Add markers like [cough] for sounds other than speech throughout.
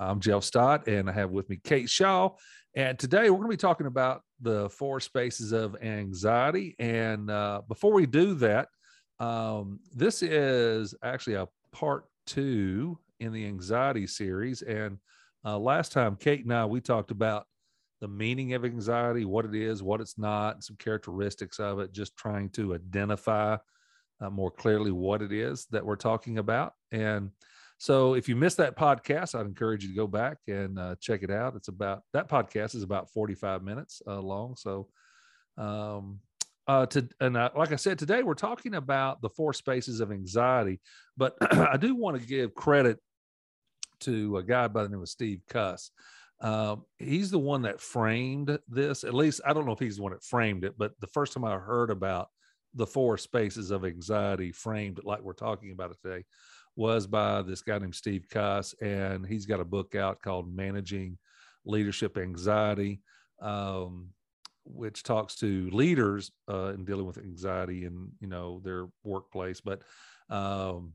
I'm Jeff Stott, and I have with me Kate Shaw. And today we're going to be talking about the four spaces of anxiety. And uh, before we do that, um, this is actually a part two in the anxiety series. And uh, last time, Kate and I, we talked about the meaning of anxiety, what it is, what it's not, some characteristics of it, just trying to identify uh, more clearly what it is that we're talking about. And so if you missed that podcast, I'd encourage you to go back and uh, check it out. It's about that podcast is about 45 minutes uh, long. So, um, uh, to and uh, like I said, today we're talking about the four spaces of anxiety, but [clears throat] I do want to give credit to a guy by the name of Steve Cuss. Um, he's the one that framed this. At least I don't know if he's the one that framed it, but the first time I heard about the four spaces of anxiety framed like we're talking about it today was by this guy named Steve Cuss, and he's got a book out called Managing Leadership Anxiety, um, which talks to leaders uh, in dealing with anxiety in you know their workplace. But um,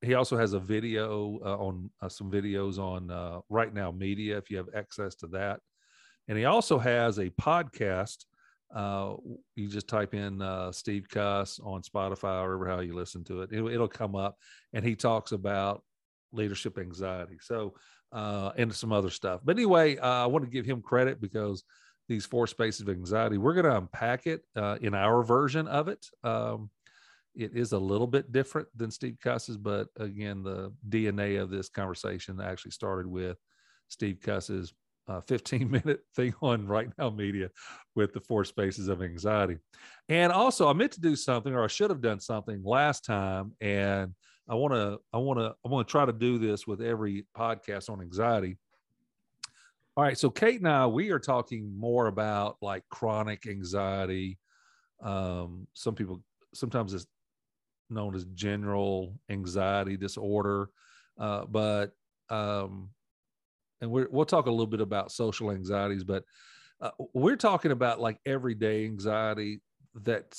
he also has a video uh, on uh, some videos on uh, Right Now Media if you have access to that, and he also has a podcast uh, you just type in uh, Steve Cuss on Spotify or how you listen to it. It'll, it'll, come up, and he talks about leadership anxiety. So, uh, and some other stuff. But anyway, uh, I want to give him credit because these four spaces of anxiety, we're going to unpack it uh, in our version of it. Um, it is a little bit different than Steve Cuss's, but again, the DNA of this conversation actually started with Steve Cuss's uh, 15 [laughs] minute thing on right now media with the four spaces of anxiety. And also i meant to do something or i should have done something last time and i want to i want to i want to try to do this with every podcast on anxiety. All right so kate and i we are talking more about like chronic anxiety. Um, some people sometimes it's known as general anxiety disorder uh, but um, and we will talk a little bit about social anxieties, but uh, we're talking about like everyday anxiety that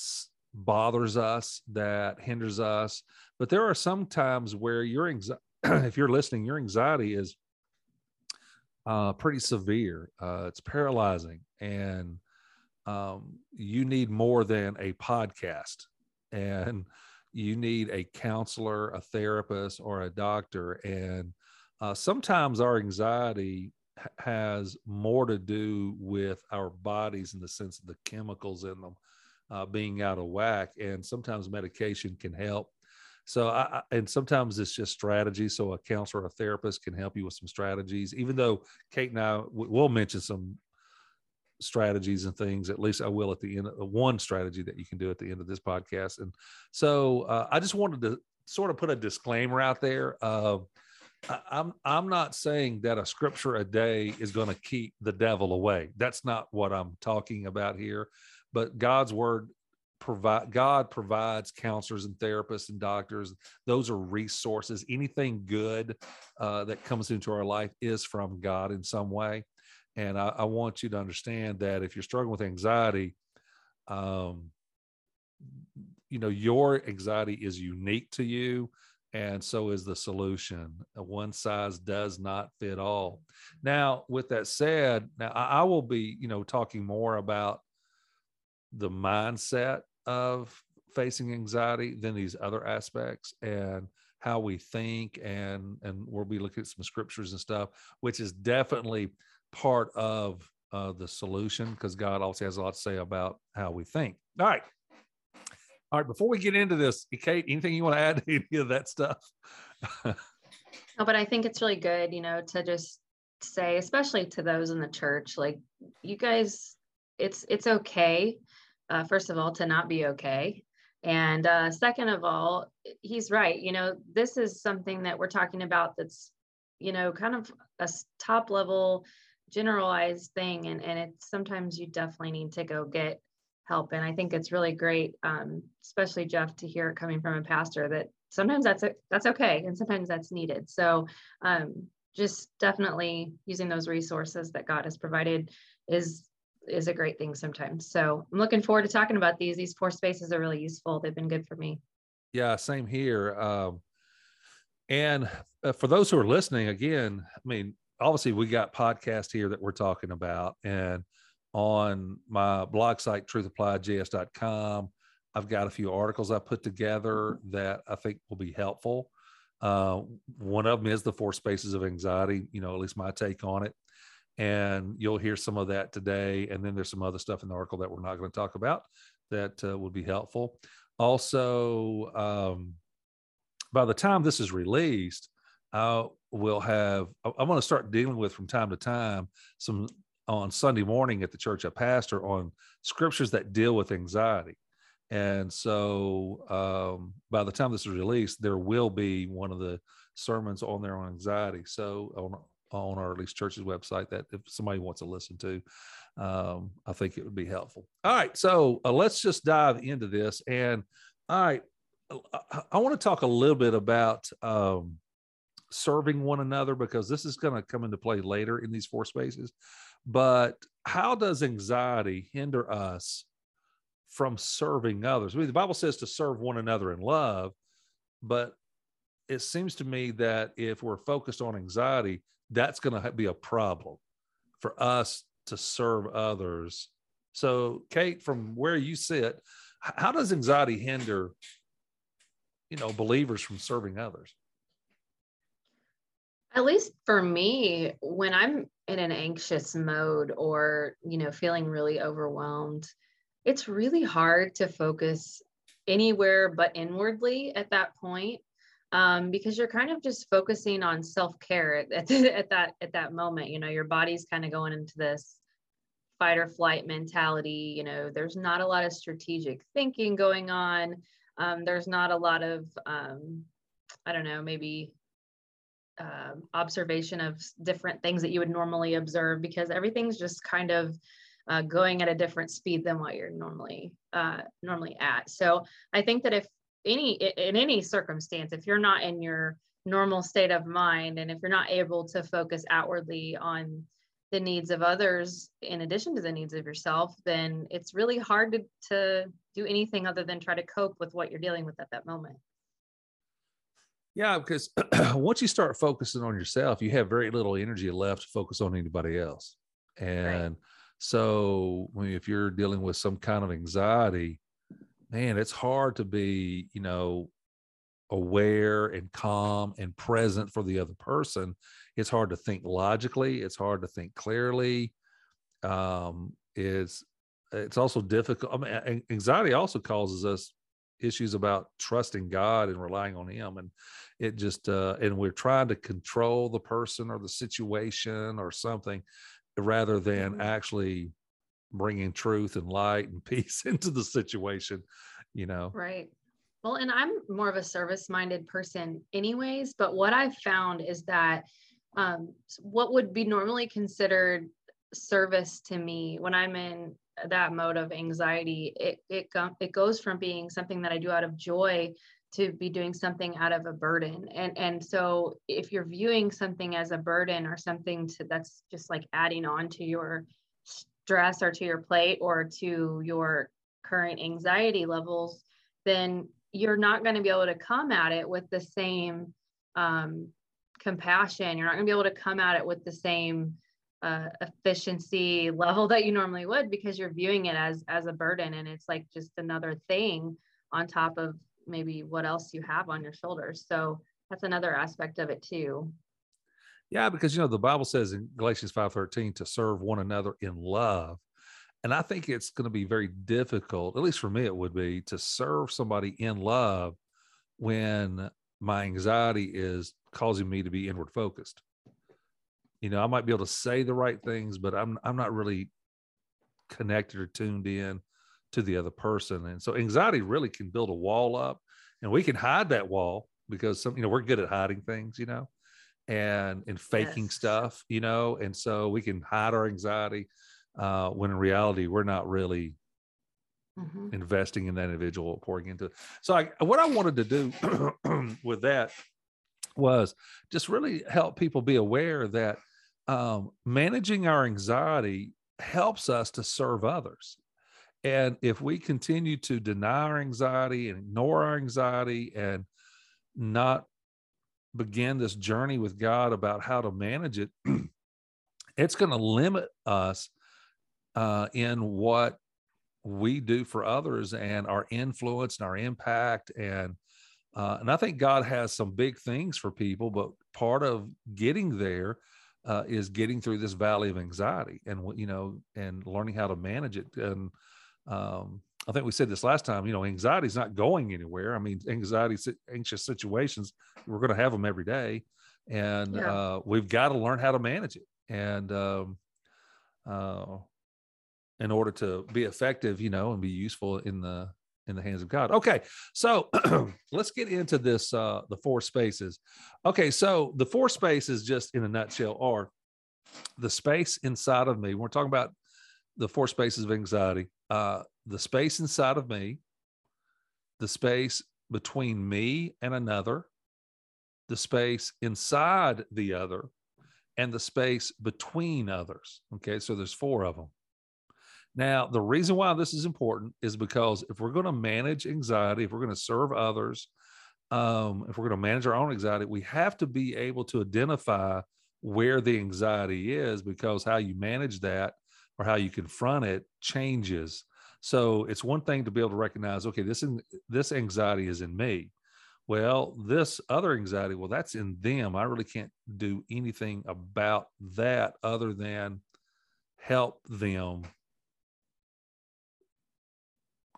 bothers us, that hinders us. But there are some times where your anxiety, [clears throat] if you're listening, your anxiety is uh, pretty severe. Uh, it's paralyzing, and um, you need more than a podcast, and you need a counselor, a therapist, or a doctor, and uh, sometimes our anxiety has more to do with our bodies in the sense of the chemicals in them uh, being out of whack, and sometimes medication can help. So, I, and sometimes it's just strategy. So, a counselor, a therapist can help you with some strategies. Even though Kate and I will mention some strategies and things, at least I will at the end. Of, one strategy that you can do at the end of this podcast. And so, uh, I just wanted to sort of put a disclaimer out there. Uh, I'm I'm not saying that a scripture a day is going to keep the devil away. That's not what I'm talking about here. But God's word provide God provides counselors and therapists and doctors. Those are resources. Anything good uh, that comes into our life is from God in some way. And I, I want you to understand that if you're struggling with anxiety, um, you know your anxiety is unique to you and so is the solution. One size does not fit all. Now, with that said, now I will be, you know, talking more about the mindset of facing anxiety than these other aspects and how we think and and we'll be looking at some scriptures and stuff which is definitely part of uh, the solution because god also has a lot to say about how we think all right all right, before we get into this, Kate, anything you want to add to any of that stuff? [laughs] no, but I think it's really good, you know, to just say, especially to those in the church, like you guys, it's it's okay. Uh, first of all, to not be okay. And uh, second of all, he's right. You know, this is something that we're talking about that's you know, kind of a top level generalized thing. And, and it's sometimes you definitely need to go get help. And I think it's really great, um, especially Jeff, to hear it coming from a pastor that sometimes that's a, that's okay, and sometimes that's needed. So um, just definitely using those resources that God has provided is is a great thing sometimes. So I'm looking forward to talking about these. These four spaces are really useful. They've been good for me. Yeah, same here. Um, and uh, for those who are listening, again, I mean, obviously we got podcast here that we're talking about, and on my blog site, truthappliedjs.com, I've got a few articles I put together that I think will be helpful. Uh, one of them is the four spaces of anxiety, you know, at least my take on it. And you'll hear some of that today. And then there's some other stuff in the article that we're not going to talk about that uh, would be helpful. Also, um, by the time this is released, I will have, I'm going to start dealing with from time to time some on Sunday morning at the church I pastor on scriptures that deal with anxiety. And so um, by the time this is released, there will be one of the sermons on there on anxiety. So on on our at least church's website that if somebody wants to listen to, um, I think it would be helpful. All right, so uh, let's just dive into this. And all right, I, I want to talk a little bit about um, serving one another because this is going to come into play later in these four spaces. But how does anxiety hinder us from serving others? I mean, the Bible says to serve one another in love, but it seems to me that if we're focused on anxiety, that's going to be a problem for us to serve others. So, Kate, from where you sit, how does anxiety hinder, you know, believers from serving others? At least for me, when I'm in an anxious mode or, you know, feeling really overwhelmed, it's really hard to focus anywhere but inwardly at that point um, because you're kind of just focusing on self-care at, [laughs] at, at that at that moment. You know your body's kind of going into this fight or flight mentality you know there's not a lot of strategic thinking going on. Um, there's not a lot of um, i don't know maybe uh, observation of different things that you would normally observe because everything's just kind of uh, going at a different speed than what you're normally uh, normally at. So I think that if any in any circumstance, if you're not in your normal state of mind and if you're not able to focus outwardly on the needs of others in addition to the needs of yourself, then it's really hard to, to do anything other than try to cope with what you're dealing with at that moment. Yeah, because [clears throat] once you start focusing on yourself, you have very little energy left to focus on anybody else. And right. so, if you're dealing with some kind of anxiety, man, it's hard to be, you know, aware and calm and present for the other person. It's hard to think logically. It's hard to think clearly. Um, it's it's also difficult. I mean, anxiety also causes us issues about trusting God and relying on Him, and it just uh, and we're trying to control the person or the situation or something rather than mm-hmm. actually bringing truth and light and [laughs] peace into the situation you know right well and i'm more of a service minded person anyways but what i've found is that um, what would be normally considered service to me when i'm in that mode of anxiety it it, it goes from being something that i do out of joy to be doing something out of a burden. And and so if you're viewing something as a burden or something to that's just like adding on to your stress or to your plate or to your current anxiety levels then you're not going to be able to come at it with the same um, compassion. You're not going to be able to come at it with the same uh, efficiency level that you normally would because you're viewing it as as a burden and it's like just another thing on top of maybe what else you have on your shoulders. So that's another aspect of it too. Yeah, because you know the Bible says in Galatians 5:13 to serve one another in love. And I think it's going to be very difficult, at least for me it would be, to serve somebody in love when my anxiety is causing me to be inward focused. You know, I might be able to say the right things, but I'm I'm not really connected or tuned in to the other person. And so anxiety really can build a wall up and we can hide that wall because some, you know, we're good at hiding things, you know, and and faking Yes. stuff, you know, and so we can hide our anxiety uh, when in reality we're not really Mhm. investing in that individual, pouring into it. So, I, what I wanted to do [clears throat] with that was just really help people be aware that um, managing our anxiety helps us to serve others. And if we continue to deny our anxiety and ignore our anxiety and not begin this journey with God about how to manage it, [clears throat] it's going to limit us uh, in what we do for others and our influence and our impact and uh, and I think God has some big things for people, but part of getting there uh, is getting through this valley of anxiety and you know and learning how to manage it. And um, I think we said this last time. You know, anxiety is not going anywhere. I mean, anxiety, anxious situations, we're going to have them every day, and Yeah. uh, we've got to learn how to manage it. And um, uh, in order to be effective, you know, and be useful in the in the hands of God. Okay, so [clears throat] let's get into this uh the four spaces. Okay, so the four spaces just in a nutshell are the space inside of me. We're talking about the four spaces of anxiety. Uh the space inside of me, the space between me and another, the space inside the other, and the space between others. Okay, so there's four of them. Now, the reason why this is important is because if we're going to manage anxiety, if we're going to serve others, um, if we're going to manage our own anxiety, we have to be able to identify where the anxiety is because how you manage that or how you confront it changes. So it's one thing to be able to recognize, okay, this this anxiety is in me. Well, this other anxiety, well, that's in them. I really can't do anything about that other than help them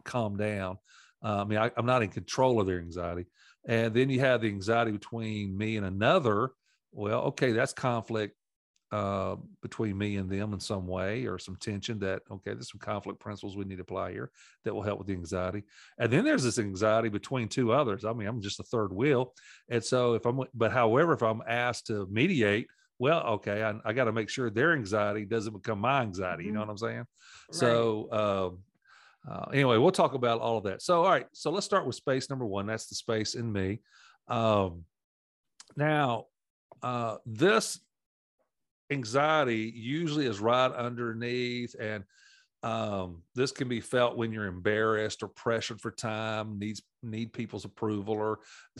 calm down. Uh, I mean, I, I'm not in control of their anxiety. And then you have the anxiety between me and another. Well, okay, that's conflict uh, between me and them in some way, or some tension that, okay, there's some conflict principles we need to apply here that will help with the anxiety. And then there's this anxiety between two others. I mean, I'm just a third wheel. And so if I'm, but however, if I'm asked to mediate, well, okay, I, I got to make sure their anxiety doesn't become my anxiety. You know Mhm. what I'm saying? So, um, uh, anyway, we'll talk about all of that. So, all right, so let's start with space number one. That's the space in me. Um, now, uh, this anxiety usually is right underneath, and um, this can be felt when you're embarrassed or pressured for time, needs need people's approval, or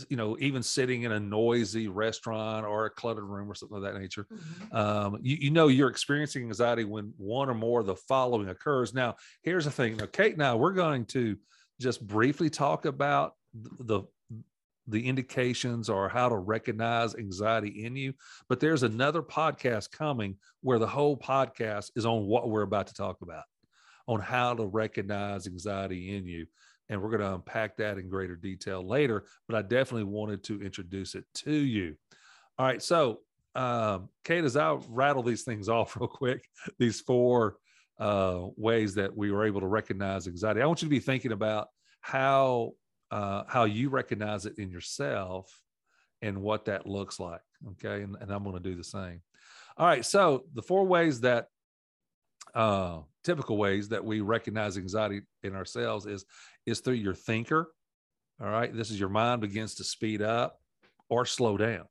you know, even sitting in a noisy restaurant or a cluttered room or something of that nature Mhm. um, you, you know you're experiencing anxiety when one or more of the following occurs. Now, here's the thing. Now, Kate and I, we're going to just briefly talk about the the indications or how to recognize anxiety in you. But there's another podcast coming where the whole podcast is on what we're about to talk about, on how to recognize anxiety in you. And we're going to unpack that in greater detail later. But I definitely wanted to introduce it to you. All right. So um, Kate, as I rattle these things [laughs] off real quick, these four uh, ways that we were able to recognize anxiety, I want you to be thinking about how uh, how you recognize it in yourself and what that looks like. Okay, and, and I'm going to do the same. All right, so the four ways that uh, typical ways that we recognize anxiety in ourselves is is through your thinker. All right, this is your mind begins to speed up or slow down.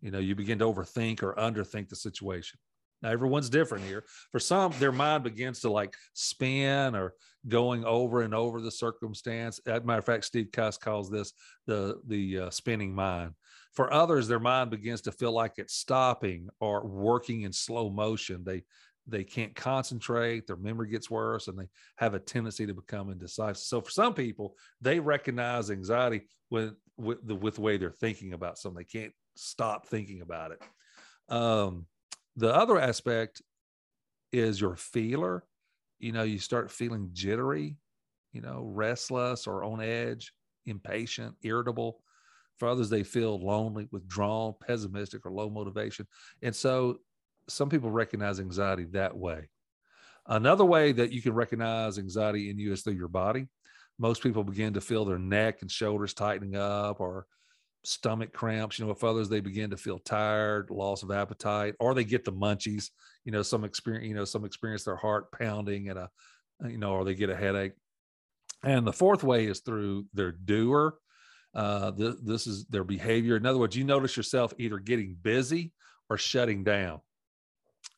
You know you begin to overthink or underthink the situation. Now everyone's different here. For some their mind begins to like spin or going over and over the circumstance. As a matter of fact steve cuss calls this the the uh, spinning mind. For others their mind begins to feel like it's stopping or working in slow motion. They they can't concentrate their memory gets worse and they have a tendency to become indecisive so for some people they recognize anxiety with with the with the way they're thinking about something they can't stop thinking about it. Um, the other aspect is your feeler. You know, you start feeling jittery, you know, restless or on edge, impatient, irritable. For others, they feel lonely, withdrawn, pessimistic, or low motivation. And so some people recognize anxiety that way. Another way that you can recognize anxiety in you is through your body. Most people begin to feel their neck and shoulders tightening up or stomach cramps. You know, with others they begin to feel tired, loss of appetite, or they get the munchies. You know, some experience. You know, some experience their heart pounding and a, you know, or they get a headache. And the fourth way is through their doer. Uh, th- this is their behavior. In other words, you notice yourself either getting busy or shutting down.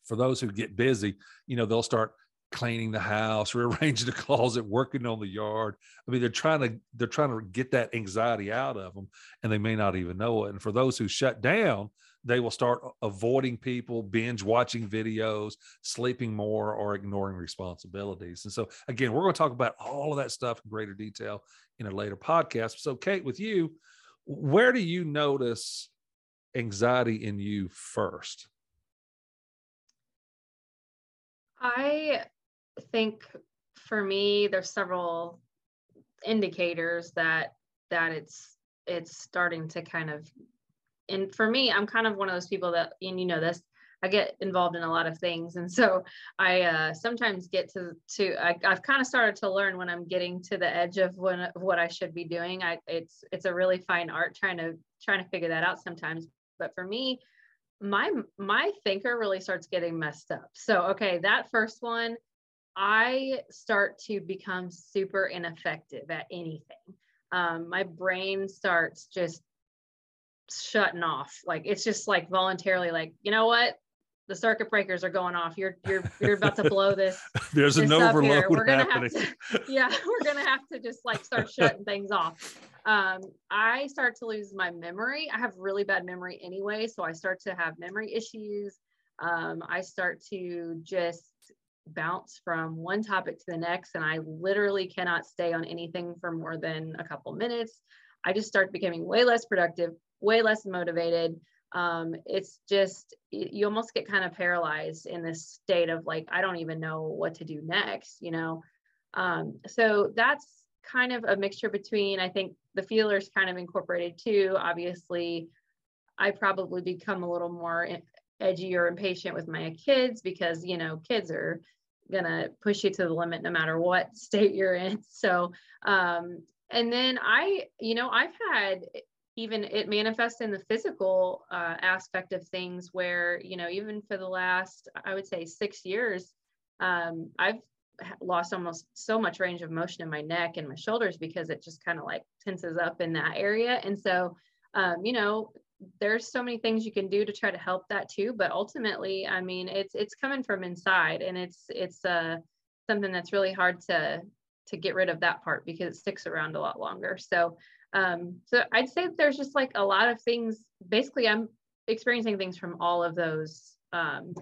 For those who get busy, you know, they'll start cleaning the house, [laughs] rearranging the closet, working on the yard. I mean, they're trying to they're trying to get that anxiety out of them, and they may not even know it. And for those who shut down, they will start avoiding people, binge watching videos, sleeping more, or ignoring responsibilities. And so, again, we're going to talk about all of that stuff in greater detail in a later podcast. So, Kate, with you, where do you notice anxiety in you first? I think for me, there's several indicators that that it's it's starting to kind of and for me i'm kind of one of those people that and you know this i get involved in a lot of things. And so i uh, sometimes get to to I, have kind of started to learn when i'm getting to the edge of when of what i should be doing. I it's it's a really fine art trying to trying to figure that out sometimes. But for me my my thinker really starts getting messed up so okay that first one i start to become super ineffective at anything um, my brain starts just shutting off. Like it's just like voluntarily, like, you know what? The circuit breakers are going off. You're you're you're about to blow this. [laughs] There's this an overload. We're gonna happening. have to, [laughs] yeah, we're gonna have to just like start shutting things off. Um, I start to lose my memory. I have really bad memory anyway, so I start to have memory issues. Um, I start to just bounce from one topic to the next, and I literally cannot stay on anything for more than a couple minutes. I just start becoming way less productive, way less motivated. Um, it's just, you almost get kind of paralyzed in this state of like, I don't even know what to do next, you know? Um, so that's kind of a mixture between, I think the feelers kind of incorporated too. Obviously, I probably become a little more edgy or impatient with my kids because, you know, kids are gonna push you to the limit no matter what [laughs] state you're in. So, um, and then I, you know, I've had even it manifests in the physical uh, aspect of things where you know even for the last i would say six years um, i've lost almost so much range of motion in my neck and my shoulders because it just kind of like tenses up in that area and so um, you know there's so many things you can do to try to help that too but ultimately i mean it's it's coming from inside and it's it's uh something that's really hard to to get rid of that part because it sticks around a lot longer so um, so I'd say there's just like a lot of things. Basically, I'm experiencing things from all of those, um,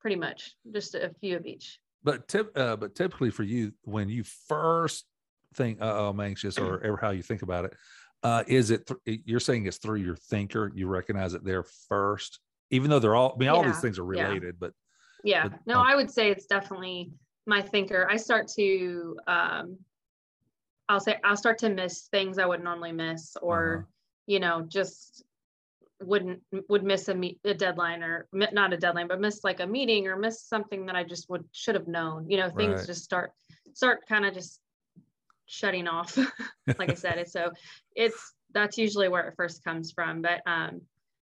pretty much, just a few of each. But tip, uh, but typically for you, when you first think, "Oh, I'm anxious," or ever how you think about it, uh, is it th- you're saying it's through your thinker? You recognize it there first, even though they're all. I mean, all these things are related, yeah. but yeah, but, no, I would say it's definitely my thinker. I start to um, I'll say I'll start to miss things I would normally miss, or uh-huh. you know, just wouldn't would miss a meet a deadline or not a deadline, but miss like a meeting or miss something that I just would should have known. You know, things right. just start start kind of just shutting off. [laughs] like I said, it's so it's that's usually where it first comes from. But um,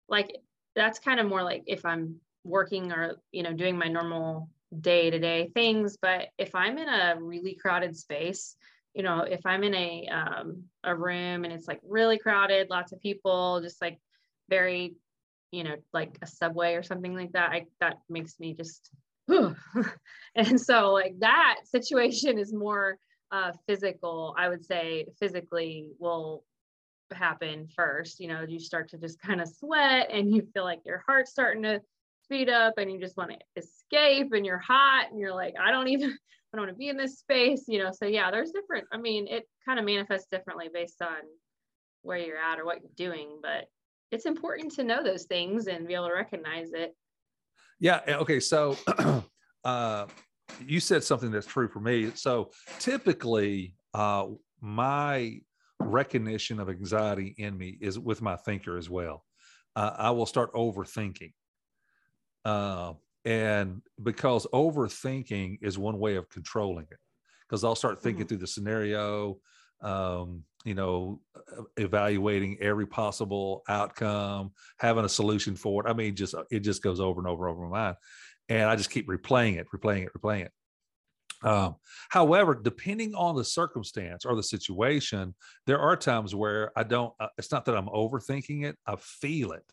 like that's kind of more like if I'm working or you know doing my normal day to day things. But if I'm in a really crowded space you know, if I'm in a um, a room and it's like really crowded, lots of people, just like very, you know, like a subway or something like that, I that makes me just, [laughs] and so like that situation is more uh, physical. I would say physically will happen first. You know, you start to just kind of sweat and you feel like your heart's starting to speed up and you just want to escape and you're hot and you're like, I don't even I don't want to be in this space, you know. So yeah, there's different. I mean, it kind of manifests differently based on where you're at or what you're doing, but it's important to know those things and be able to recognize it. Yeah. Eh, okay. So [clears throat] uh, you said something that's true for me. So typically, uh, my recognition of anxiety in me is with my thinker as well. Uh, I will start overthinking. Uh, and because overthinking is one way of controlling it because i'll start thinking mm-hmm. through the scenario um, you know, uh, evaluating every possible outcome, having a solution for it. I mean, just it just goes over and over and over my mind, and I just keep replaying it, replaying it, replaying it. Um, however, depending on the circumstance or the situation, there are times where I don't. Uh, it's not that I'm overthinking it; I feel it.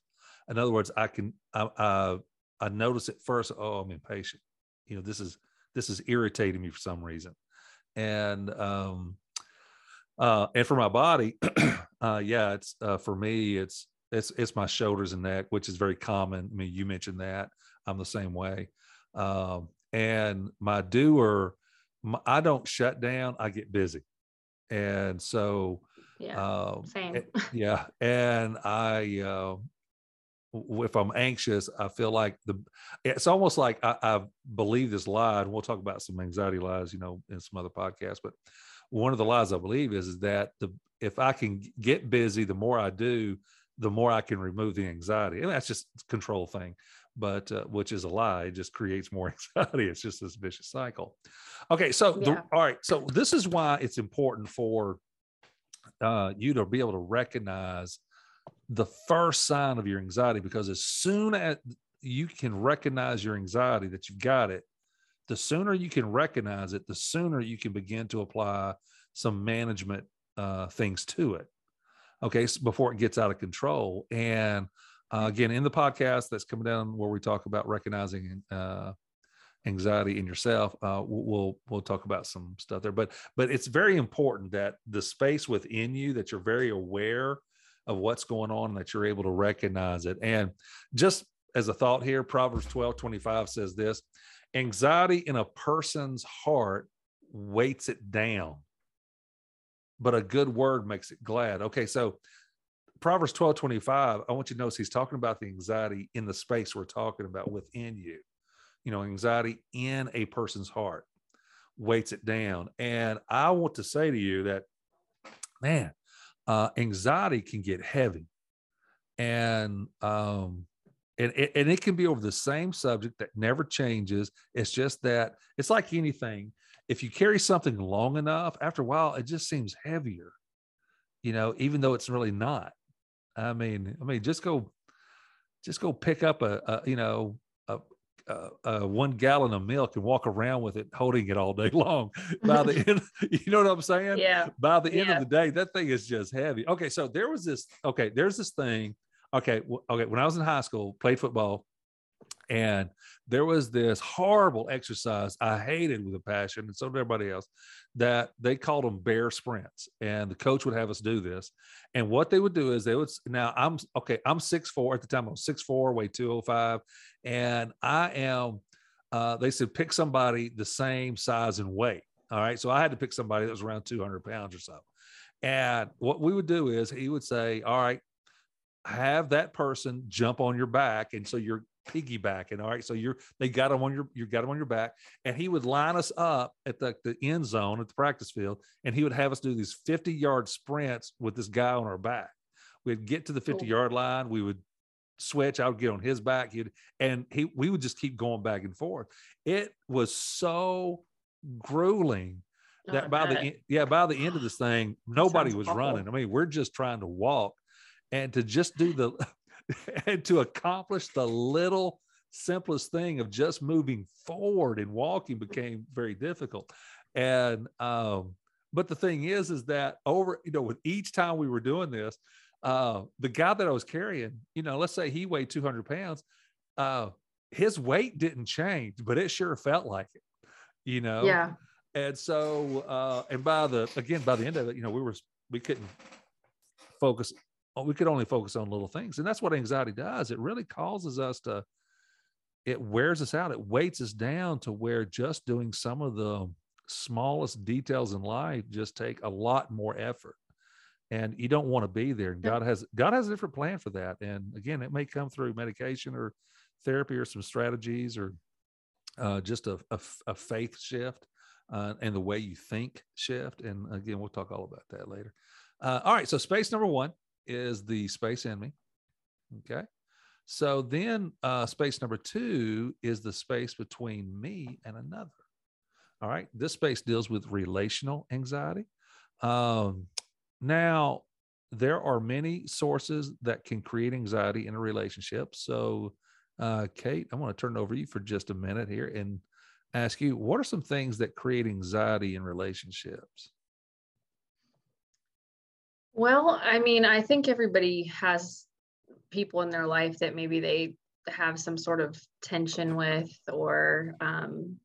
In other words, I can. I, I, I notice it first. Oh, I'm impatient. You know, this is this is irritating me for some reason, and um, uh, and for my body, [clears throat] uh, yeah, it's uh, for me, it's it's it's my shoulders and neck, which is very common. I mean, you mentioned that. I'm the same way. Um, and my doer my, i don't shut down i get busy and so yeah um, same [laughs] yeah and i uh, if i'm anxious i feel like the it's almost like I, I believe this lie and we'll talk about some anxiety lies you know in some other podcasts but one of the lies i believe is, is that the if i can get busy the more i do the more i can remove the anxiety and that's just control thing but uh, which is a lie. It just creates more [laughs] anxiety. It's just this vicious cycle. Okay, so yeah. the, all right, so this is why it's important for uh, you to be able to recognize the first sign of your anxiety because as soon as you can recognize your anxiety that you've got it, the sooner you can recognize it, the sooner you can begin to apply some management uh, things to it. Okay, so before it gets out of control. And uh, again, in the podcast that's coming down where we talk about recognizing uh, anxiety in yourself, uh, we'll we'll talk about some stuff there. But but it's very important that the space within you that you're very aware of what's going on and that you're able to recognize it. And just as a thought here, Proverbs 12, 25 says this anxiety in a person's heart weights it down, but a good word makes it glad. Okay, so Proverbs 12 25, I want you to notice he's talking about the anxiety in the space we're talking about within you. You know, anxiety in a person's heart weights it down. And I want to say to you that, man, uh, anxiety can get heavy. And, um, and, and it can be over the same subject that never changes. It's just that it's like anything. If you carry something long enough, after a while, it just seems heavier, you know, even though it's really not. I mean, I mean, just go, just go pick up a, a you know, a, a, a, one gallon of milk and walk around with it, holding it all day [laughs] long. By the [laughs] end, you know what I'm saying? Yeah. By the end yeah. of the day, that thing is just heavy. Okay, so there was this. Okay, there's this thing. Okay, okay. When I was in high school, played football, and there was this horrible exercise I hated with a passion, and so did everybody else, that they called them bear sprints. And the coach would have us do this. And what they would do is they would now I'm okay, I'm six four at the time, I was six four, weigh 205, and I am uh, they said pick somebody the same size and weight. All right. So I had to pick somebody that was around 200 pounds or so. And what we would do is he would say, All right, have that person jump on your back. And so you're piggybacking. All right. So you're they got him on your you got him on your back. And he would line us up at the, the end zone at the practice field, and he would have us do these 50 yard sprints with this guy on our back. We'd get to the 50 yard line, we would switch, I would get on his back, he'd and he we would just keep going back and forth. It was so grueling that by the yeah by the end of this thing nobody was awful. running i mean we're just trying to walk and to just do the [laughs] and to accomplish the little simplest thing of just moving forward and walking became very difficult. And um, but the thing is, is that over, you know, with each time we were doing this, uh, the guy that I was carrying, you know, let's say he weighed 200 pounds, uh, his weight didn't change, but it sure felt like it, you know? Yeah. And so, uh, and by the, again, by the end of it, you know, we were, we couldn't focus we could only focus on little things. And that's what anxiety does. It really causes us to, it wears us out. It weights us down to where just doing some of the smallest details in life just take a lot more effort. And you don't want to be there. And God has God has a different plan for that. And again, it may come through medication or therapy or some strategies or uh, just a, a, a, faith shift uh, and the way you think shift. And again, we'll talk all about that later. Uh, all right. So space number one is the space in me. Okay. So then uh, space number two is the space between me and another. All right. This space deals with relational anxiety. Um, now there are many sources that can create anxiety in a relationship. So, uh, Kate, I want to turn over you for just a minute here and ask you what are some things that create anxiety in relationships? Well, I mean, I think everybody has people in their life that maybe they have some sort of tension with, or, um,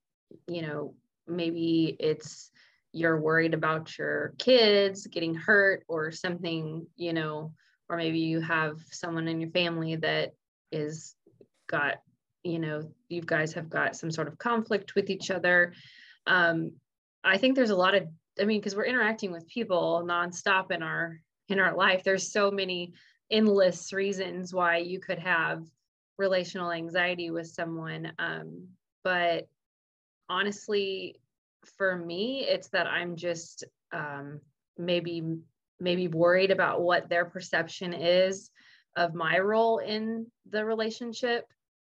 you know, maybe it's you're worried about your kids getting hurt or something, you know, or maybe you have someone in your family that is got, you know, you guys have got some sort of conflict with each other. Um, I think there's a lot of I mean, because we're interacting with people nonstop in our in our life. There's so many endless reasons why you could have relational anxiety with someone. Um, but honestly, for me, it's that I'm just um, maybe maybe worried about what their perception is of my role in the relationship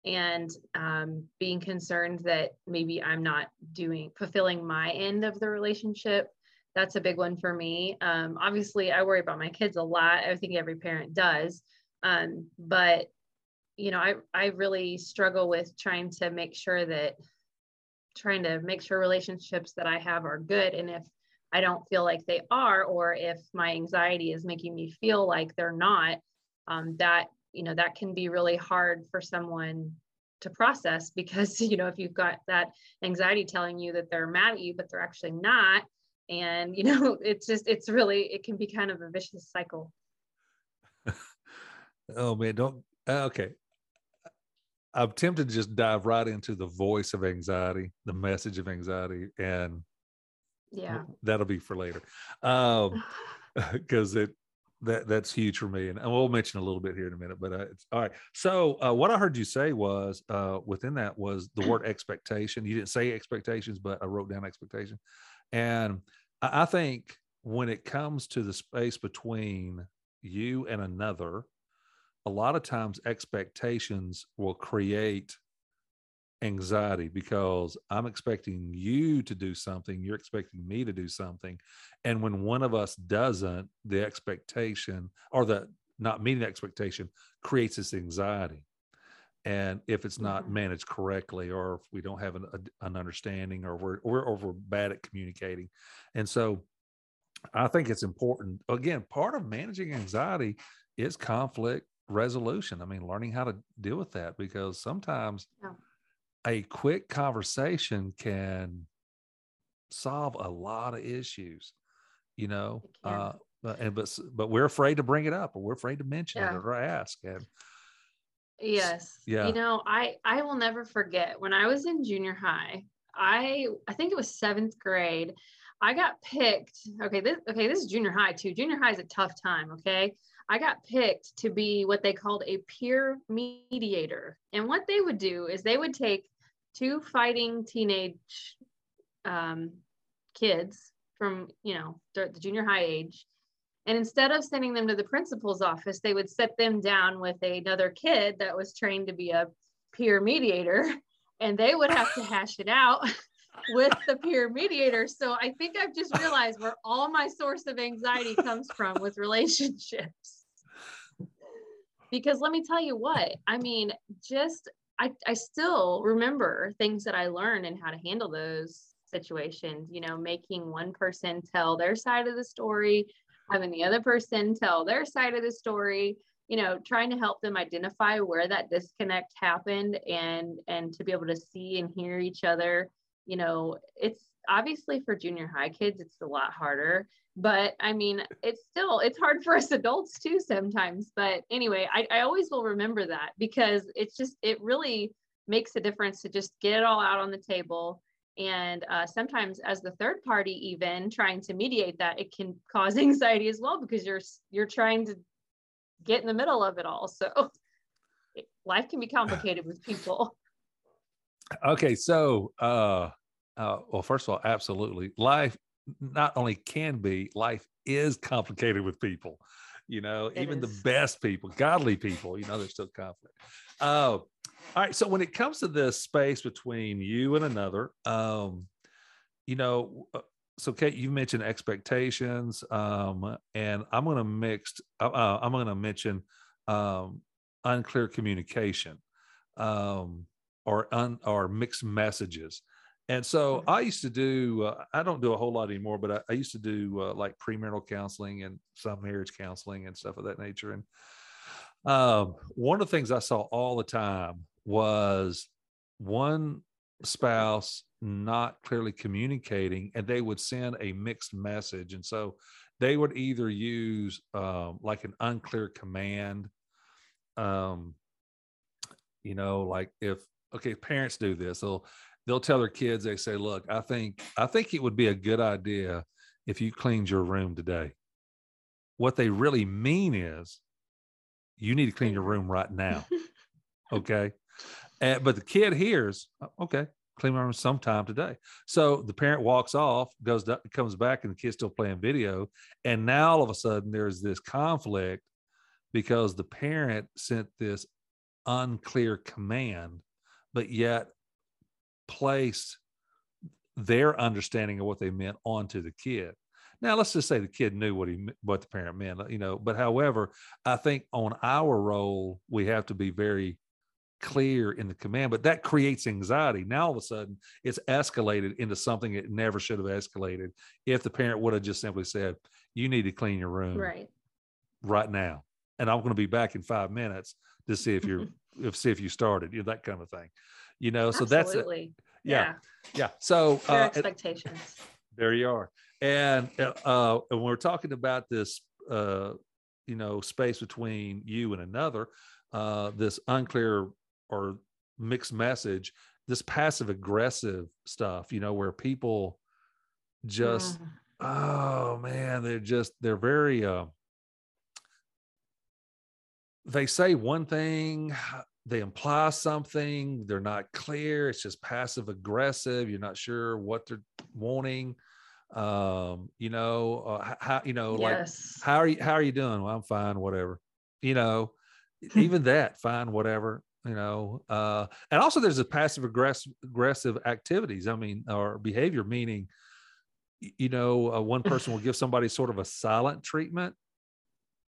and um, being concerned that maybe I'm not doing fulfilling my end of the relationship. That's a big one for me. Um, obviously, I worry about my kids a lot. I think every parent does. Um, but you know, I I really struggle with trying to make sure that trying to make sure relationships that I have are good. And if I don't feel like they are, or if my anxiety is making me feel like they're not, um, that you know that can be really hard for someone to process [laughs] because you know if you've got that anxiety telling you that they're mad at you but they're actually not and you know [laughs] it's just it's really it can be kind of a vicious cycle [laughs] oh man don't uh, okay i'm tempted to just dive right into the voice of anxiety the message of anxiety and yeah [laughs] that'll be for later um [sighs] because it that that's huge for me, and, and we'll mention a little bit here in a minute. But uh, it's all right. So uh, what I heard you say was uh, within that was the [clears throat] word expectation. You didn't say expectations, but I wrote down expectation, and I, think when it comes to the space between you and another, a lot of times expectations will create anxiety because I'm expecting you to do something, you're expecting me to do something. And when one of us doesn't, the expectation or the not meeting the expectation creates this anxiety. And if it's not mm-hmm. managed correctly, or if we don't have an, a, an understanding, or we're, or, or we're bad at communicating. And so I think it's important. Again, part of managing anxiety is conflict resolution. I mean, learning how to deal with that because sometimes yeah a quick conversation can solve a lot of issues you know uh and but but we're afraid to bring it up or we're afraid to mention yeah. it or ask and yes yeah you know i i will never forget when i was in junior high i i think it was seventh grade i got picked okay this okay this is junior high too junior high is a tough time okay I got picked to be what they called a peer mediator. And what they would do is they would take two fighting teenage um, kids from you know the junior high age and instead of sending them to the principal's office they would set them down with another kid that was trained to be a peer mediator [laughs] and they would have to [laughs] hash it out [laughs] with the peer mediator. So i think i've just realized where all my source of anxiety comes from with relationships. Because let me tell you what i mean just I, I still remember things that I learned and how to handle those situations, you know, making one person tell their side of the story, having the other person tell their side of the story, you know, trying to help them identify where that disconnect happened and and to be able to see and hear each other. You know, it's obviously for junior high kids, it's a lot harder but i mean it's still it's hard for us adults too sometimes but anyway I, I always will remember that because it's just it really makes a difference to just get it all out on the table and uh, sometimes as the third party even trying to mediate that it can cause [laughs] anxiety as well because you're you're trying to get in the middle of it all so [laughs] life can be complicated with people [laughs] okay so uh uh, well, first of all, absolutely. Life not only can be, life is complicated with people. You know, it even is. the best people, godly people, you know, there's still conflict. Uh, all right. So when it comes to this space between you and another, um, you know, uh, so Kate, you mentioned expectations, um, and I'm going to mix. Uh, uh, I'm going to mention um, unclear communication, um, or un, or mixed messages. And so Mhm. I used to do. Uh, I don't do a whole lot anymore, but I, I used to do uh, like premarital counseling and some marriage counseling and stuff of that nature. And um, one of the things I saw all the time was one spouse not clearly communicating and they would send a mixed message. And so they would either use um, like an unclear command um, you know like if okay parents do this they'll they'll tell their kids they say look i think i think it would be a good idea if you cleaned your room today. What they really mean is you need to clean your room right now [laughs] okay and, but the kid hears "Oh, okay clean my room sometime today. So the parent walks off goes to, comes back and the kid's still playing video. And now all of a sudden there's this conflict because the parent sent this unclear command but yet placed their understanding of what they meant onto the kid. Now let's just say the kid knew what he what the parent meant you know but however i think on our role we have to be very clear in the command but that creates anxiety now all of a sudden it's escalated into something it never should have escalated if the parent would have just simply said you need to clean your room right. right now and i'm going to be back in five minutes to see if you're [laughs] if see if you started you know that kind of thing you know so that's it. Absolutely. yeah yeah so Their uh, expectations. there you are and uh, uh and when we're talking about this uh you know space between you and another uh this unclear or mixed message this passive aggressive stuff you know where people just Mm. oh man they're just they're very uh they say one thing they imply something they're not clear it's just passive aggressive you're not sure what they're wanting um you know uh, how you know like how are you how are you doing well i'm fine whatever you know even that fine whatever you know uh and also there's a passive aggressive aggressive activities i mean or behavior meaning you know uh, one person will [laughs] give somebody sort of a silent treatment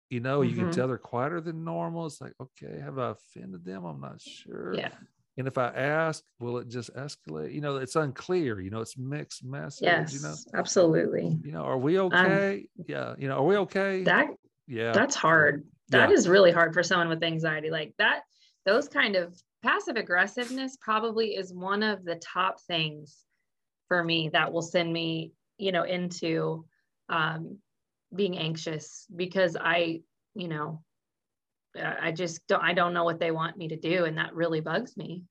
you know you can Mhm. tell they're quieter than normal it's like okay have i offended them i'm not sure yeah. and if i ask will it just escalate you know it's unclear you know it's mixed message Yes. you know Absolutely. you know are we okay yeah you know are we okay That yeah that's hard. That is Yeah. really hard for someone with anxiety. Like that, those kind of passive aggressiveness probably is one of the top things for me that will send me, you know, into um, being anxious because I, you know, I just don't, I don't know what they want me to do. And that really bugs me.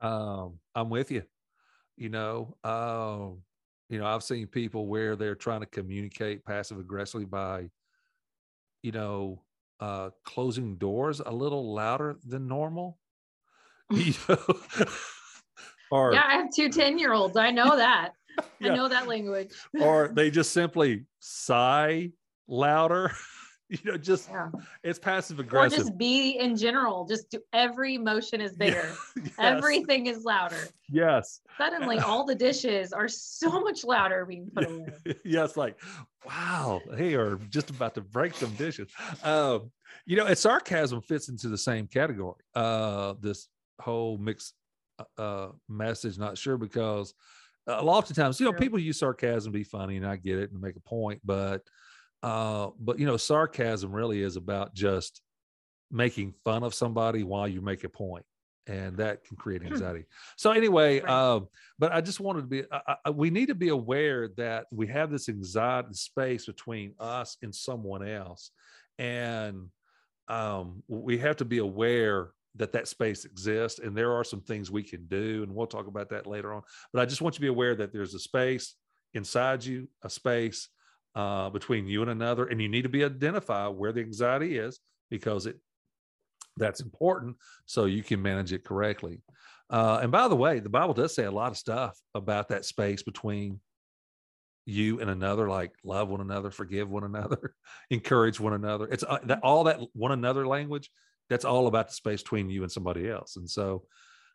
um i'm with you you know um you know i've seen people where they're trying to communicate passive aggressively by you know uh closing doors a little louder than normal [laughs] you [laughs] know or Yeah. I have two 10 year olds. I know that. Yeah. I know that language. or [laughs] they just simply sigh louder [laughs] you know just Yeah. it's passive aggressive Or just be in general. Just do every motion is bigger. [laughs] yes. Everything is louder. yes Suddenly, [laughs] all the dishes are so much louder being put away. yes, like, wow, they are just about to break some dishes. Um, you know, and sarcasm fits into the same category. Uh, this whole mixed uh, uh, message, not sure because a lot of times you know, people use sarcasm to be funny, and I get it and make a point, but uh, but you know, sarcasm really is about just making fun of somebody while you make a point and that can create Hmm. anxiety so anyway Right. um but i just wanted to be I, I, we need to be aware that we have this anxiety space between us and someone else and um we have to be aware that that space exists and there are some things we can do and we'll talk about that later on but i just want you to be aware that there's a space inside you a space uh, between you and another and you need to be identify where the anxiety is because it that's important so you can manage it correctly. Uh, and by the way the bible does say a lot of stuff about that space between you and another like love one another forgive one another [laughs] encourage one another. It's uh, that all that one another language that's all about the space between you and somebody else. And so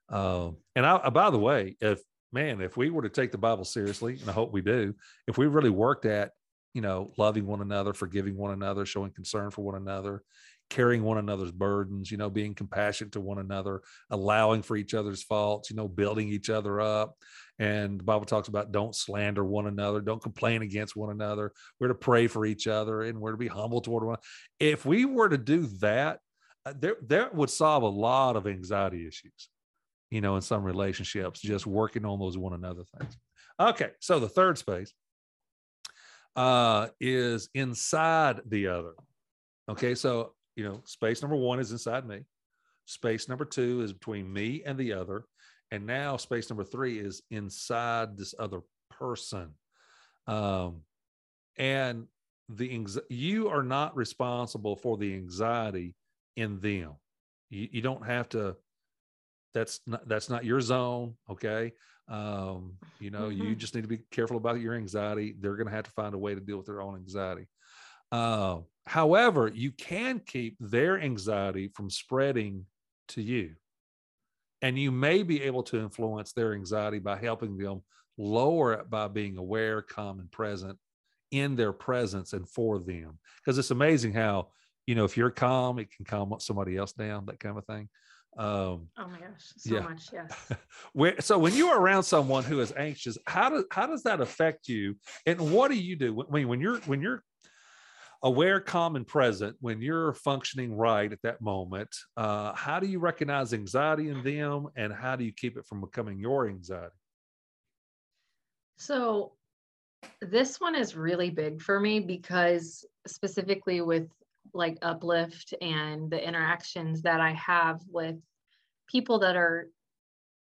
um and I, by the way if man, if we were to take the Bible seriously, and I hope we do, if we really worked at, you know, loving one another, forgiving one another, showing concern for one another, carrying one another's burdens, you know, being compassionate to one another, allowing for each other's faults, you know, building each other up. And the Bible talks about don't slander one another, don't complain against one another. We're to pray for each other and we're to be humble toward one. If we were to do that, uh, there that would solve a lot of anxiety issues, you know, in some relationships, just working on those one another things. Okay, so the third space uh, is inside the other. Okay, so you know, space number one is inside me. Space number two is between me and the other. And now space number three is inside this other person. Um, and the you are not responsible for the anxiety in them. You, you don't have to. That's not that's not your zone. Okay. Um, you know, mm-hmm. you just need to be careful about your anxiety. They're going to have to find a way to deal with their own anxiety. Uh, however, you can keep their anxiety from spreading to you. And you may be able to influence their anxiety by helping them lower it by being aware, calm, and present in their presence and for them. Because it's amazing how, you know, if you're calm, it can calm somebody else down, that kind of thing. Um, oh my gosh, so yeah. much, yes. [laughs] Where, so when you are around someone who is anxious, how does how does that affect you? And what do you do? I mean, when you're when you're aware, calm, and present when you're functioning right at that moment. Uh, how do you recognize anxiety in them, and how do you keep it from becoming your anxiety? So, this one is really big for me because specifically with like uplift and the interactions that I have with people that are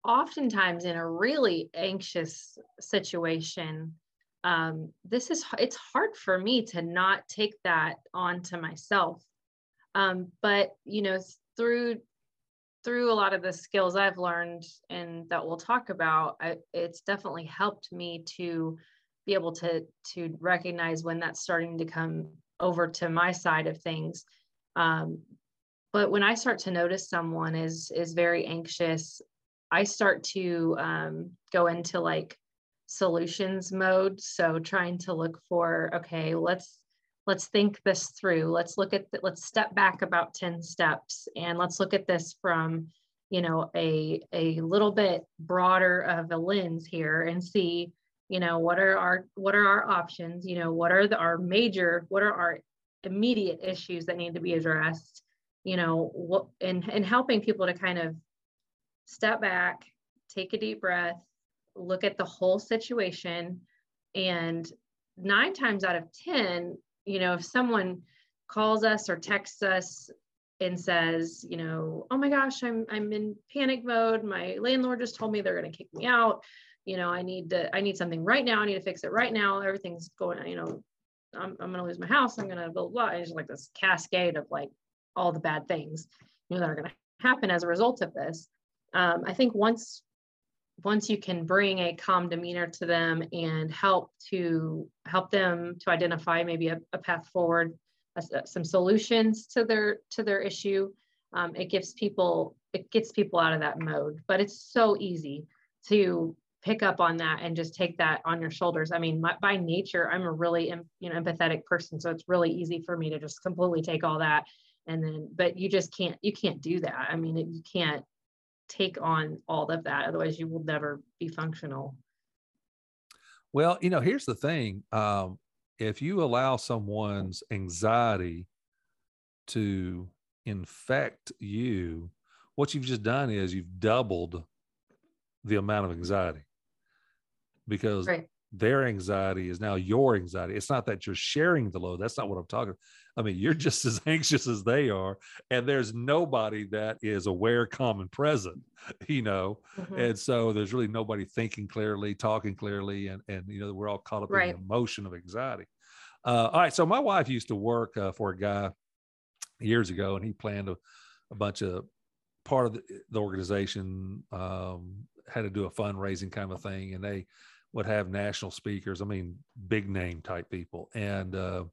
oftentimes in a really anxious situation um, this is it's hard for me to not take that onto myself. Um, but you know through through a lot of the skills i've learned and that we'll talk about I, it's definitely helped me to be able to to recognize when that's starting to come over to my side of things. Um, but when i start to notice someone is is very anxious i start to um, go into like solutions mode. So trying to look for okay let's let's think this through. Let's look at let's step back about 10 steps and let's look at this from you know a a little bit broader of a lens here and see you know what are our what are our options? You know what are the our major what are our immediate issues that need to be addressed? You know what and and helping people to kind of step back take a deep breath look at the whole situation. And nine times out of ten you know if someone calls us or texts us and says you know oh my gosh i'm i'm in panic mode. My landlord just told me they're going to kick me out you know i need to i need something right now i need to fix it right now everything's going you know i'm, I'm to lose my house i'm to blah, blah it's like this cascade of like all the bad things you know that are to happen as a result of this. Um, i think once once you can bring a calm demeanor to them and help to help them to identify maybe a, a path forward a, some solutions to their to their issue um, it gives people it gets people out of that mode. But it's so easy to pick up on that and just take that on your shoulders i mean my, by nature i'm a really you know empathetic person so it's really easy for me to just completely take all that and then but you just can't you can't do that i mean you can't take on all of that. Otherwise, you will never be functional. Well, you know, here's the thing. Um, if you allow someone's anxiety to infect you, what you've just done is you've doubled the amount of anxiety because right their anxiety is now your anxiety. It's not that you're sharing the load. That's not what I'm talking. I mean, you're just [laughs] as anxious as they are, and there's nobody that is aware, calm, and present. You know, mm-hmm. and so there's really nobody thinking clearly, talking clearly, and and you know we're all caught up right. in the emotion of anxiety. Uh, all right, so my wife used to work uh, for a guy years ago, and he planned a, a bunch of part of the, the organization um, had to do a fundraising kind of thing, and they would have national speakers. I mean, big name type people. And uh,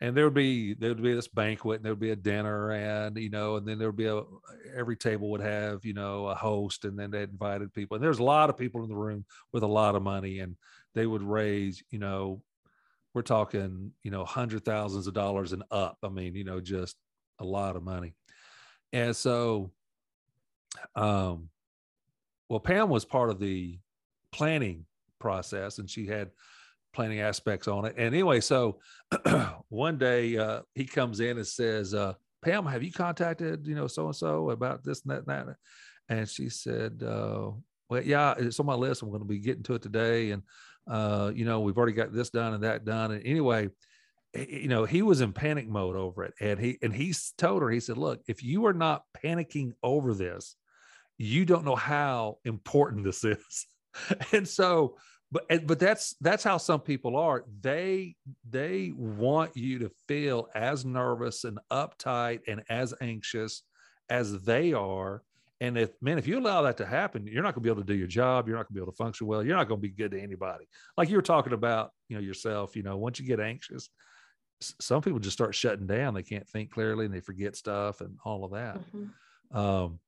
and there would be there would be this banquet and there would be a dinner and you know and then there would be a every table would have you know a host and then they invited people and there's a lot of people in the room with a lot of money and they would raise you know we're talking you know hundred thousands of dollars and up i mean you know just a lot of money and so um well pam was part of the planning process and she had planning aspects on it. And anyway, so [clears throat] one day uh, he comes in and says, uh, Pam, have you contacted, you know, so and so about this and that and that? And she said, uh, well, yeah, it's on my list. I'm going to be getting to it today. And, uh, you know, we've already got this done and that done. And anyway, you know, he was in panic mode over it. And he, and he told her, he said, look, if you are not panicking over this, you don't know how important this is. [laughs] and so but but that's that's how some people are. They they want you to feel as nervous and uptight and as anxious as they are. And if man if you allow that to happen you're not going to be able to do your job. You're not going to be able to function well. You're not going to be good to anybody. Like you were talking about you know yourself you know once you get anxious some people just start shutting down. They can't think clearly and they forget stuff and all of that. Mm-hmm. um,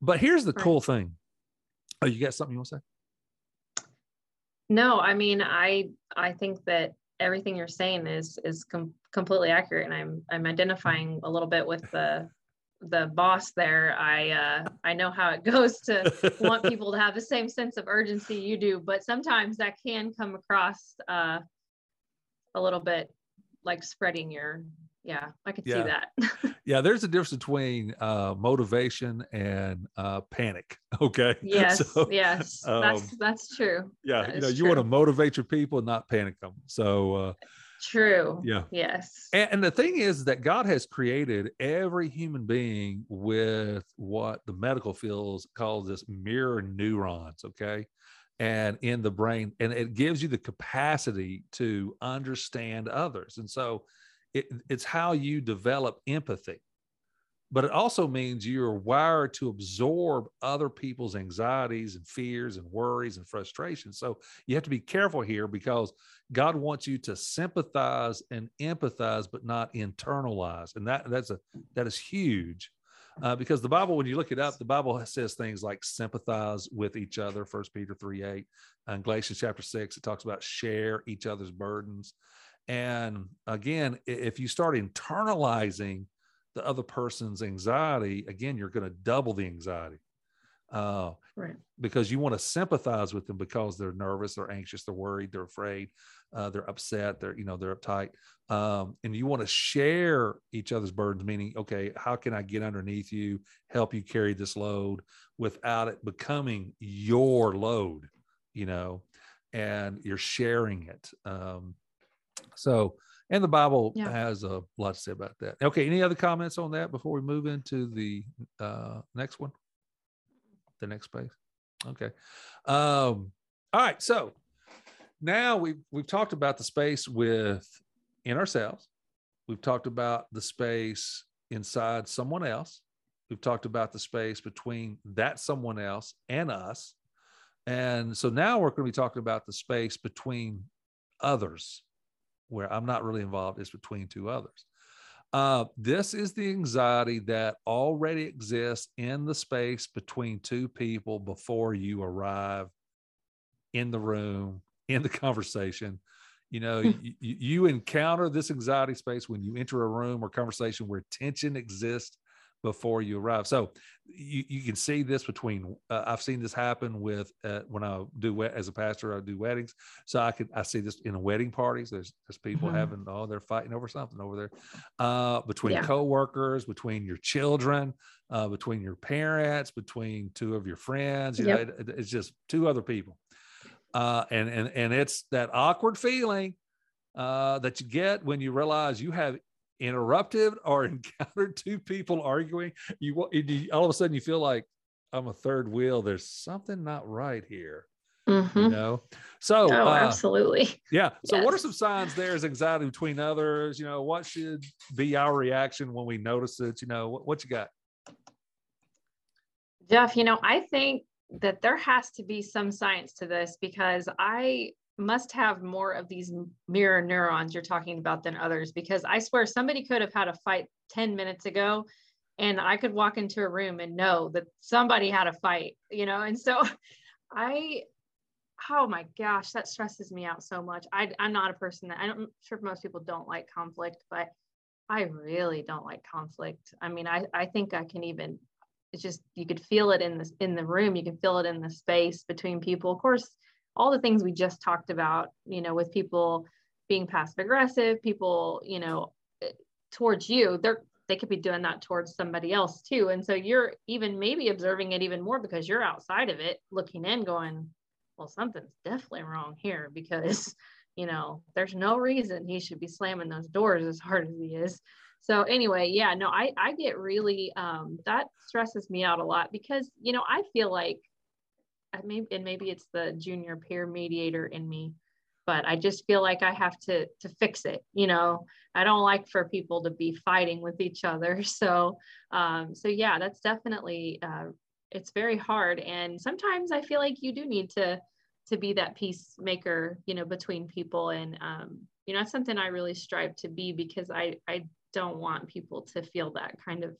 but here's the right. cool thing. Oh you got something you want to say no, I mean, I I think that everything you're saying is is com- completely accurate, and I'm I'm identifying a little bit with the the boss there. I uh, I know how it [laughs] goes to want [laughs] people to have the same sense of urgency you do, but sometimes that can come across uh, a little bit like spreading your yeah i could yeah. see that. [laughs] Yeah there's a difference between uh, motivation and uh, panic [laughs] okay? [laughs] Yes so, yes um, that's that's true. yeah that you know you want to motivate your people not panic them so uh, true yeah. yes. And, and the thing is that god has created every human being with what the medical field calls this mirror neurons okay? And in the brain and it gives you the capacity to understand others and so it, it's how you develop empathy but it also means you're wired to absorb other people's anxieties and fears and worries and frustrations. So you have to be careful here because God wants you to sympathize and empathize, but not internalize. And that that's a that is huge. Uh, because the Bible, when you look it up, the Bible says things like sympathize with each other, First Peter 3 8. And Galatians chapter 6, it talks about share each other's burdens. And again, if you start internalizing the other person's anxiety, again, you're going to double the anxiety. Uh, right. Because you want to sympathize with them because they're nervous, they're anxious, they're worried, they're afraid, uh, they're upset, they're you know they're uptight, um, and you want to share each other's burdens. Meaning, okay, how can I get underneath you, help you carry this load without it becoming your load? You know, and you're sharing it. Um, so, and the Bible yeah. has a lot to say about that. Okay, any other comments on that before we move into the uh, next one? The next space. Okay. Um, all right. So now we've we've talked about the space with in ourselves. We've talked about the space inside someone else. We've talked about the space between that someone else and us. And so now we're going to be talking about the space between others where I'm not really involved is between two others. Uh, this is the anxiety that already exists in the space between two people before you arrive in the room, [laughs] in the conversation. You know, you, you encounter this anxiety space when you enter a room or conversation where tension exists before you arrive. So you, you can see this between, uh, I've seen this happen with, uh, when I do, as a pastor, I do weddings. So I could, I see this in wedding parties. There's, there's people mm-hmm. having, oh, they're fighting over something over there, uh, between yeah. coworkers, between your children, uh, between your parents, between two of your friends, you yep. know, it, it's just two other people. Uh, and, and, and it's that awkward feeling uh, that you get when you realize you have interrupted or [laughs] encountered two people arguing, you all of a sudden you feel like I'm a third wheel. There's something not right here. Mm-hmm. You know, so oh, uh, absolutely, [laughs] yeah. So, yes. what are some signs there is anxiety between others? You know, what should be our reaction when we notice it? You know, what, what you got, Jeff? You know, I think that there has to be some science to this because I must have more of these mirror neurons you're talking about than others because I swear somebody could have had a fight 10 minutes ago and I could walk into a room and know that somebody had a fight, you know? And so [laughs] I, oh my gosh, that stresses me out so much. I, I'm not a person that I don't, I'm sure most people don't like conflict, but I really don't like conflict. I mean, I, I think I can even, it's just, you could feel it in the, in the room. You can feel it in the space between people. Of course, all the things we just talked about, you know, with people being passive aggressive, people, you know, towards you, they're they could be doing that towards somebody else too. And so you're even maybe observing it even more because you're outside of it, looking in, going, well, something's definitely wrong here because, [laughs] you know, there's no reason he should be slamming those doors as hard as he is. So anyway, yeah, no, I I get really um that stresses me out a lot because, you know, I feel like I may and maybe it's the junior peer mediator in me but I just feel like I have to to fix it. You know, I don't like for people to be fighting with each other. [laughs] So, um, so yeah, that's definitely uh, it's very hard, and sometimes I feel like you do need to to be that peacemaker, you know, between people, and um, you know, that's something I really strive to be because I I don't want people to feel that kind of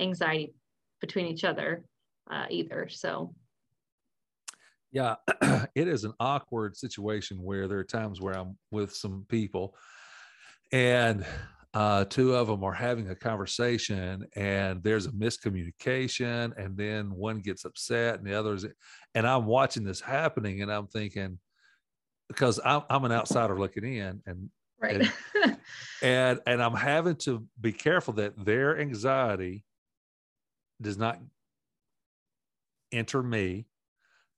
anxiety between each other uh, either. So yeah, [clears throat] it is an awkward situation where there are times where I'm with some people and uh, two of them are having a conversation and there's a miscommunication and then one gets upset and the others and i'm watching this happening and i'm thinking because i'm, I'm an outsider looking in and right. and, [laughs] and and i'm having to be careful that their anxiety does not enter me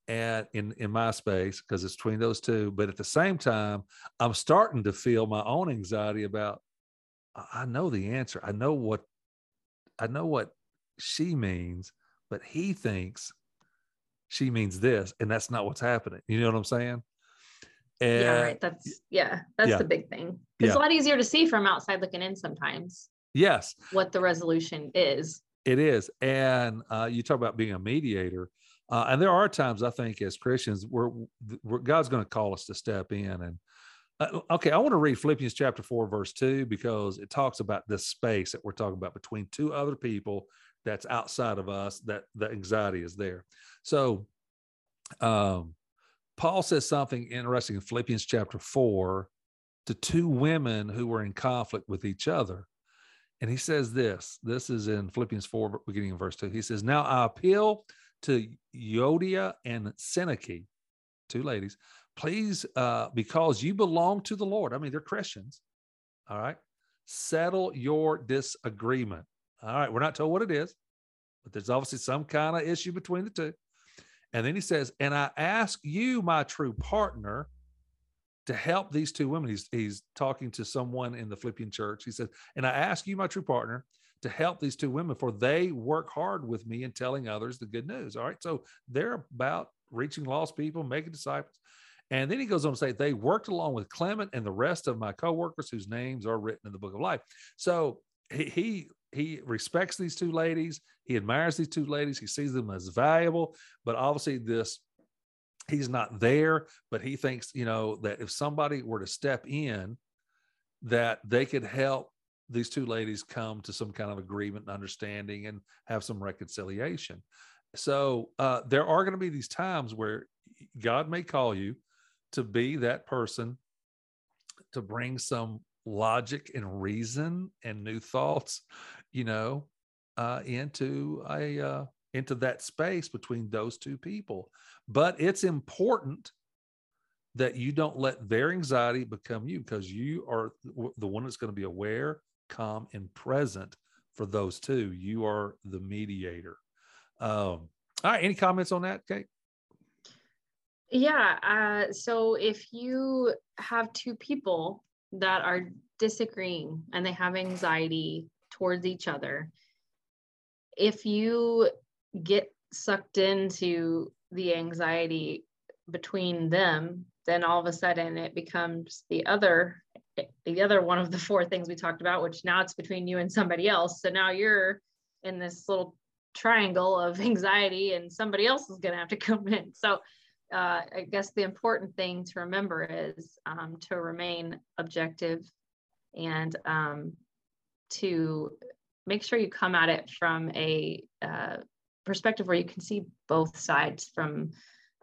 and in in my space because it's between those two but at the same time i'm starting to feel my own anxiety about i know the answer. I know what i know what she means but he thinks she means this and that's not what's happening. You know what i'm saying? And, yeah right that's yeah that's yeah. the big thing. It's yeah. a lot easier to see from outside looking in sometimes. Yes. What the resolution is. It is and uh, you talk about being a mediator uh, and there are times I think as Christians, we're, we're God's going to call us to step in. And uh, okay, I want to read Philippians chapter four, verse two, because it talks about this space that we're talking about between two other people that's outside of us. That the anxiety is there. So, um, Paul says something interesting in Philippians chapter four to two women who were in conflict with each other. And he says this this is in Philippians 4, beginning in verse 2. He says, Now I appeal to Euodia and Syntyche, two ladies, please, uh, because you belong to the Lord. I mean, they're Christians. All right. Settle your disagreement. All right. We're not told what it is, but there's obviously some kind of issue between the two. And then he says, And I ask you, my true partner, to help these two women. He's, he's talking to someone in the Philippian church. He says, And I ask you, my true partner, to help these two women, for they work hard with me in telling others the good news. All right. So they're about reaching lost people, making disciples. And then he goes on to say, they worked along with Clement and the rest of my coworkers whose names are written in the book of life. So he, he, he respects these two ladies. He admires these two ladies. He sees them as valuable, but obviously this, he's not there, but he thinks, you know, that if somebody were to step in, that they could help these two ladies come to some kind of agreement and understanding and have some reconciliation. So uh, there are going to be these times where God may call you to be that person to bring some logic and reason and new thoughts, you know, uh, into a uh, into that space between those two people. But it's important that you don't let their anxiety become you because you are the one that's going to be aware calm, and present for those two. You are the mediator. Um, all right. Any comments on that, Kate? Yeah. Uh, so if you have two people that are disagreeing and they have anxiety towards each other, if you get sucked into the anxiety between them, then all of a sudden it becomes the other the other one of the four things we talked about, which now it's between you and somebody else. So now you're in this little triangle of anxiety and somebody else is going to have to [laughs] come in. So uh, I guess the important thing to remember is um, to remain objective and um, to make sure you come at it from a uh, perspective where you can see both sides from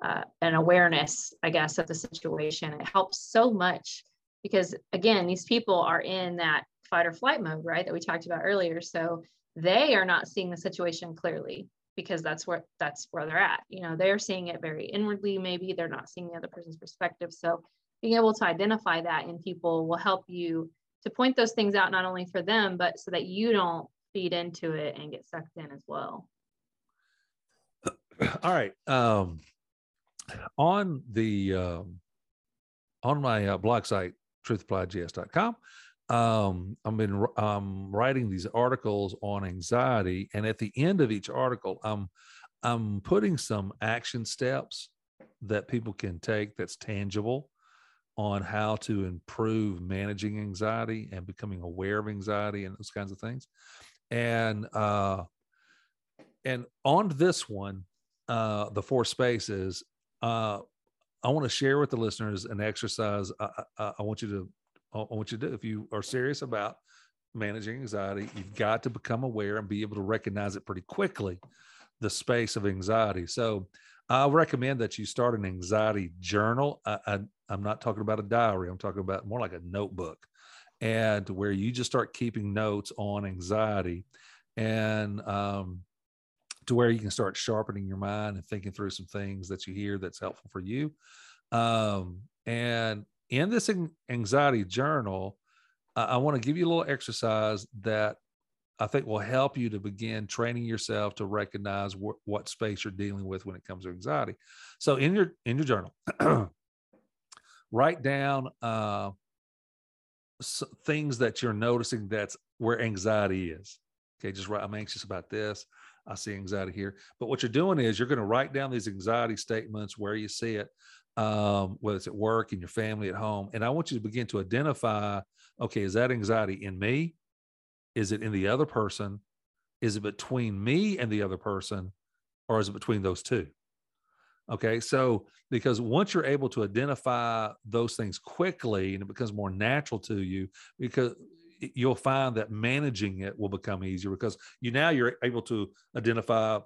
uh, an awareness, I guess, of the situation. It helps so much because, again, these people are in that fight or flight mode, right, that we talked about earlier. So they are not seeing the situation clearly because that's where that's where they're at. You know, they're seeing it very inwardly. Maybe they're not seeing the other person's perspective. So being able to identify that in people will help you to point those things out not only for them, but so that you don't feed into it and get sucked in as well. [clears throat] All right. Um, on the um, on my uh, blog site, truthappliedgs.com, um, I've been um, writing these articles on anxiety, and at the end of each article, I'm I'm putting some action steps that people can take that's tangible on how to improve managing anxiety and becoming aware of anxiety and those kinds of things. And uh, and on this one, uh, the four spaces, uh, I want to share with the listeners an exercise. I, I, I want you to I want you to. If you are serious about managing anxiety, you've got to become aware and be able to recognize it pretty quickly, the space of anxiety. So I recommend that you start an anxiety journal. I, I, I'm not talking about a diary. I'm talking about more like a notebook, and where you just start keeping notes on anxiety, and um, to where you can start sharpening your mind and thinking through some things that you hear that's helpful for you. Um, and in this anxiety journal, I, want to give you a little exercise that I think will help you to begin training yourself to recognize wh- what space you're dealing with when it comes to anxiety. So in your in your journal, [clears throat] write down uh, things that you're noticing that's where anxiety is. Okay, just write. I'm anxious about this. I see anxiety here. But what you're doing is you're going to write down these anxiety statements where you see it, um, whether it's at work, in your family, at home. And I want you to begin to identify okay, is that anxiety in me? Is it in the other person? Is it between me and the other person? Or is it between those two? Okay, so because once you're able to identify those things quickly and it becomes more natural to you, because you'll find that managing it will become easier because you now you're able to identify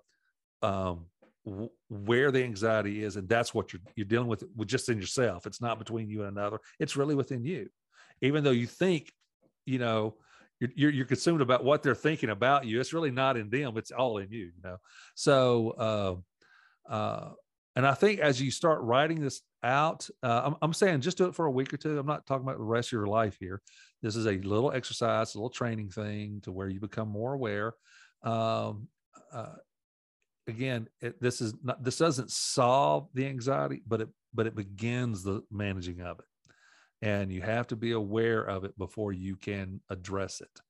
um, w- where the anxiety is, and that's what you're you're dealing with with just in yourself. It's not between you and another. It's really within you, even though you think, you know, you're, you're, consumed about what they're thinking about you. It's really not in them. It's all in you. You know, so. Uh, uh, and I think as you start writing this out, uh, I'm, I'm, saying just do it for a week or two. I'm not talking about the rest of your life here. This is a little exercise, a little training thing to where you become more aware. Um, uh, again, it, this is not this doesn't solve the anxiety, but it but it begins the managing of it, and you have to be aware of it before you can address it.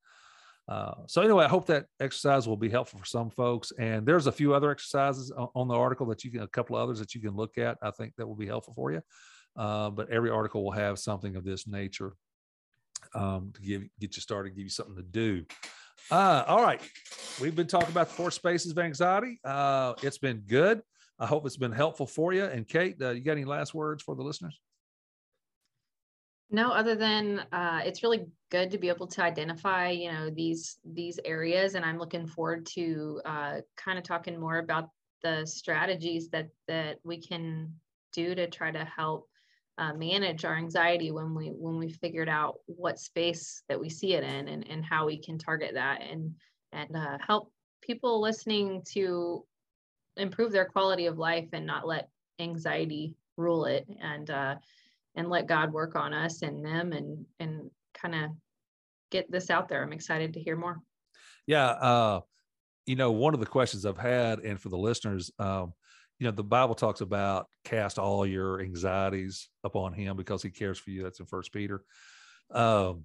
Uh, so anyway, I hope that exercise will be helpful for some folks. And there's a few other exercises on the article that you can, a couple others that you can look at. I think that will be helpful for you. Uh, but every article will have something of this nature um, to give get you started, give you something to do. Uh, all right. We've been talking about the four spaces of anxiety. Uh, it's been good. I hope it's been helpful for you. And Kate, uh, you got any last words for the listeners? No, other than uh, it's really good to be able to identify, you know, these these areas, and I'm looking forward to uh, kind of talking more about the strategies that that we can do to try to help uh, manage our anxiety when we when we figured out what space that we see it in and, and how we can target that and and uh, help people listening to improve their quality of life and not let anxiety rule it and uh, and let God work on us and them and and kind of get this out there. I'm excited to hear more. Yeah, uh, you know, one of the questions I've had, and for the listeners, um, you know the bible talks about cast all your anxieties upon him because he cares for you. That's in first peter. Um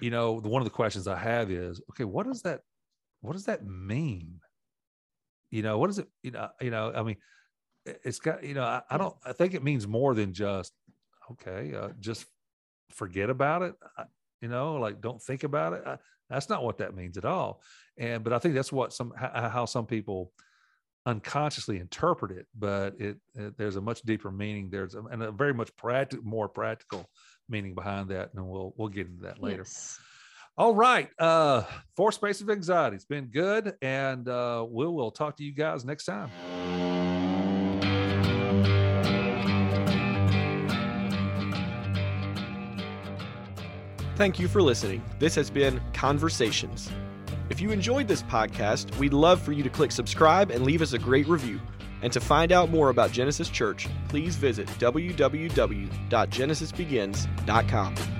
you know one of the questions i have is okay what does that what does that mean? You know what does it you know you know i mean it's got you know i, I don't i think it means more than just okay uh, just forget about it. I, you know like don't think about it. I, that's not what that means at all. And but i think that's what some how, how some people unconsciously interpret it, but it, it there's a much deeper meaning. There's a, and a very much practical, more practical meaning behind that, and we'll we'll get into that later. Yes. All right, uh, four space of anxiety. It's been good, and uh, we will talk to you guys next time. Thank you for listening. This has been Conversations. If you enjoyed this podcast, we'd love for you to click subscribe and leave us a great review. And to find out more about Genesis Church, please visit www.genesisbegins.com.